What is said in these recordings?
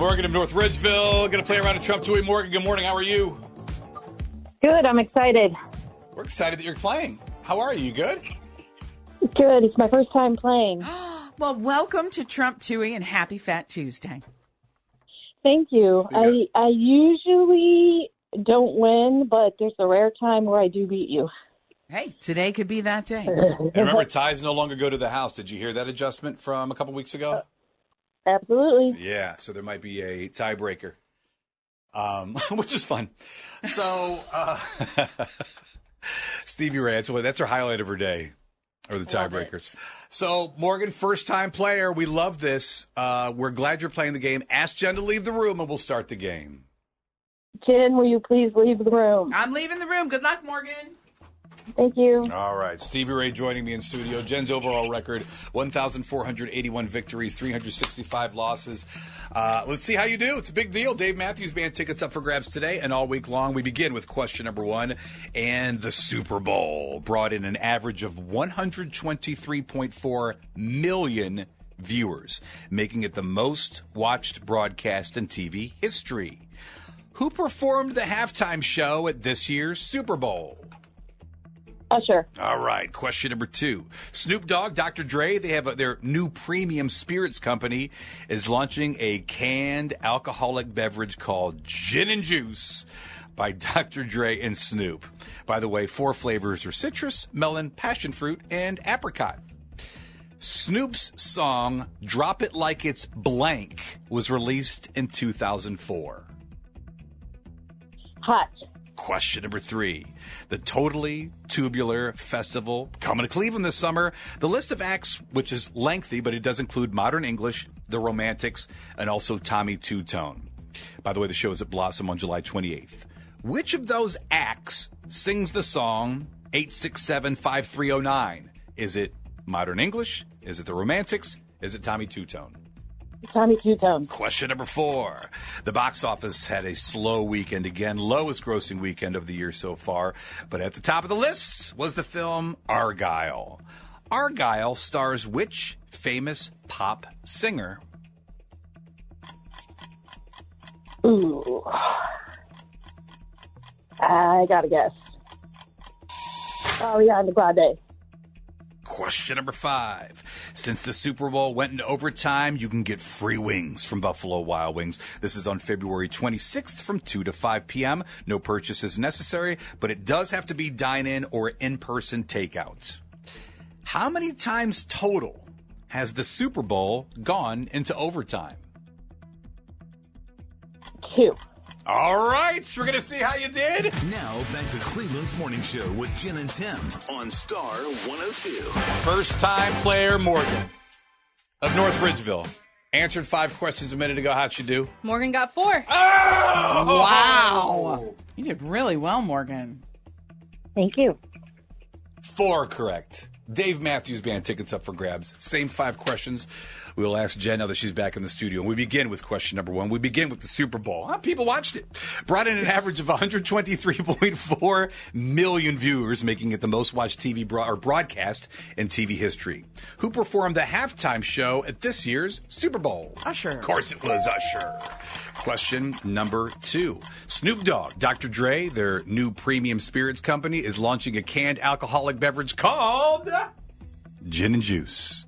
Morgan of North Ridgeville, going to play around at Trump Toohey. Morgan, good morning. How are you? Good. I'm excited. We're excited that you're playing. How are you? You good? Good. It's my first time playing. well, welcome to Trump Toohey and happy Fat Tuesday. Thank you. I I usually don't win, but there's a rare time where I do beat you. Hey, today could be that day. And remember, ties no longer go to the house. Did you hear that adjustment from a couple weeks ago? Uh, Absolutely. Yeah, so there might be a tiebreaker, um, which is fun. So, uh, Stevie Ray, that's, that's her highlight of her day, or the tiebreakers. So, Morgan, first time player. We love this. Uh, we're glad you're playing the game. Ask Jen to leave the room and we'll start the game. Jen, will you please leave the room? I'm leaving the room. Good luck, Morgan. Thank you. All right. Stevie Ray joining me in studio. Jen's overall record 1,481 victories, 365 losses. Uh, let's see how you do. It's a big deal. Dave Matthews Band tickets up for grabs today and all week long. We begin with question number one. And the Super Bowl brought in an average of 123.4 million viewers, making it the most watched broadcast in TV history. Who performed the halftime show at this year's Super Bowl? Oh, Usher. All right. Question number two. Snoop Dogg, Dr. Dre, they have a, their new premium spirits company is launching a canned alcoholic beverage called Gin and Juice by Dr. Dre and Snoop. By the way, four flavors are citrus, melon, passion fruit, and apricot. Snoop's song Drop It Like It's Blank was released in 2004. Hot. Question number three. The Totally Tubular Festival coming to Cleveland this summer. The list of acts, which is lengthy, but it does include Modern English, The Romantics, and also Tommy Tutone. By the way, the show is at Blossom on July 28th. Which of those acts sings the song 867 5309? Is it Modern English? Is it The Romantics? Is it Tommy Tutone? Tommy Tutone. Question number four. The box office had a slow weekend again, lowest grossing weekend of the year so far. But at the top of the list was the film Argylle. Argylle stars which famous pop singer? Ooh. I gotta guess. Ariana Grande. Question number five. Since the Super Bowl went into overtime, you can get free wings from Buffalo Wild Wings. This is on February 26th from 2 to 5 p.m. No purchase is necessary, but it does have to be dine in or in person takeout. How many times total has the Super Bowl gone into overtime? Two. All right, we're going to see how you did. Now back to Cleveland's Morning Show with Jen and Tim on Star 102. First time player Morgan of North Ridgeville. Answered five questions a minute ago. How'd she do? Morgan got four. Oh! Wow. You did really well, Morgan. Thank you. Four correct. Dave Matthews Band tickets up for grabs. Same five questions. We'll ask Jen now that she's back in the studio. And we begin with question number one. We begin with the Super Bowl. Huh, people watched it. Brought in an average of 123.4 million viewers, making it the most watched TV bro- or broadcast in TV history. Who performed the halftime show at this year's Super Bowl? Usher. Of course it was Usher. Question number two. Snoop Dogg, Dr. Dre, their new premium spirits company, is launching a canned alcoholic beverage called Gin and Juice.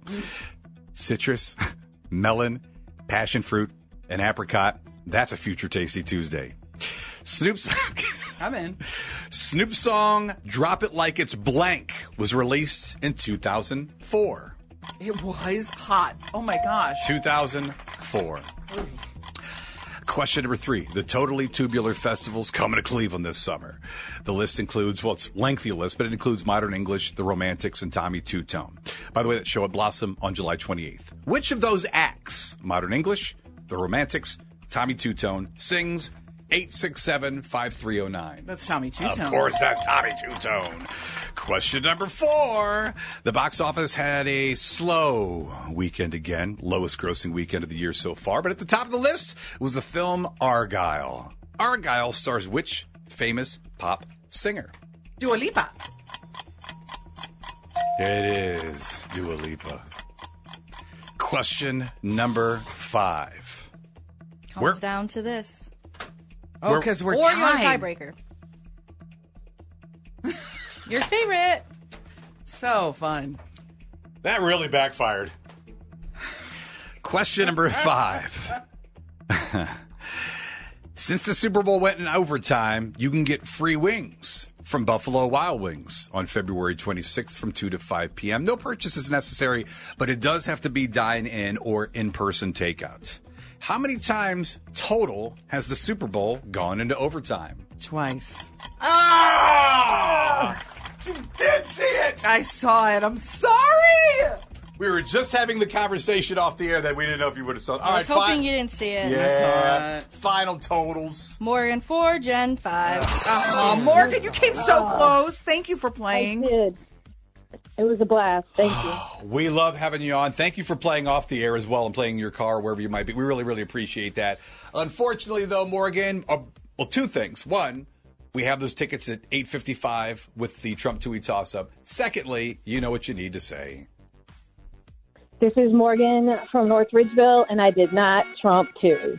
Citrus, melon, passion fruit, and apricot. That's a future tasty Tuesday. Snoop's I'm in. Snoop song "Drop It Like It's Blank" was released in 2004. It was hot. Oh my gosh. 2004. Question number three. The Totally Tubular Festival's coming to Cleveland this summer. The list includes, well, it's lengthy list, but it includes Modern English, The Romantics, and Tommy Tutone. By the way, that show at Blossom on July 28th. Which of those acts, Modern English, The Romantics, Tommy Tutone, sings 867-5309? That's Tommy Tutone. Of course, that's Tommy Tutone. Question number four. The box office had a slow weekend again, lowest grossing weekend of the year so far. But at the top of the list was the film Argylle. Argylle stars which famous pop singer? Dua Lipa. It is Dua Lipa. Question number five. Comes Where- down to this. Oh, because we're or you're a tied. tiebreaker. Your favorite. So fun. That really backfired. Question number five. Since the Super Bowl went in overtime, you can get free wings from Buffalo Wild Wings on February 26th from 2 to 5 p.m. No purchase is necessary, but it does have to be dine in or in person takeout. How many times total has the Super Bowl gone into overtime? Twice. Ah! You did see it! I saw it. I'm sorry. We were just having the conversation off the air that we didn't know if you would have saw. All I was right, hoping fine. you didn't see it. Yeah. Final totals. Morgan four, Jen five. Oh, Morgan, you came so close. Thank you for I playing. did. It was a blast. Thank you. We love having you on. Thank you for playing off the air as well and playing in your car wherever you might be. We really, really appreciate that. Unfortunately, though, Morgan, uh, well, two things. One, we have those tickets at 8.55 with the Trump Toohey toss-up. Secondly, you know what you need to say. This is Morgan from North Ridgeville, and I did not trump too.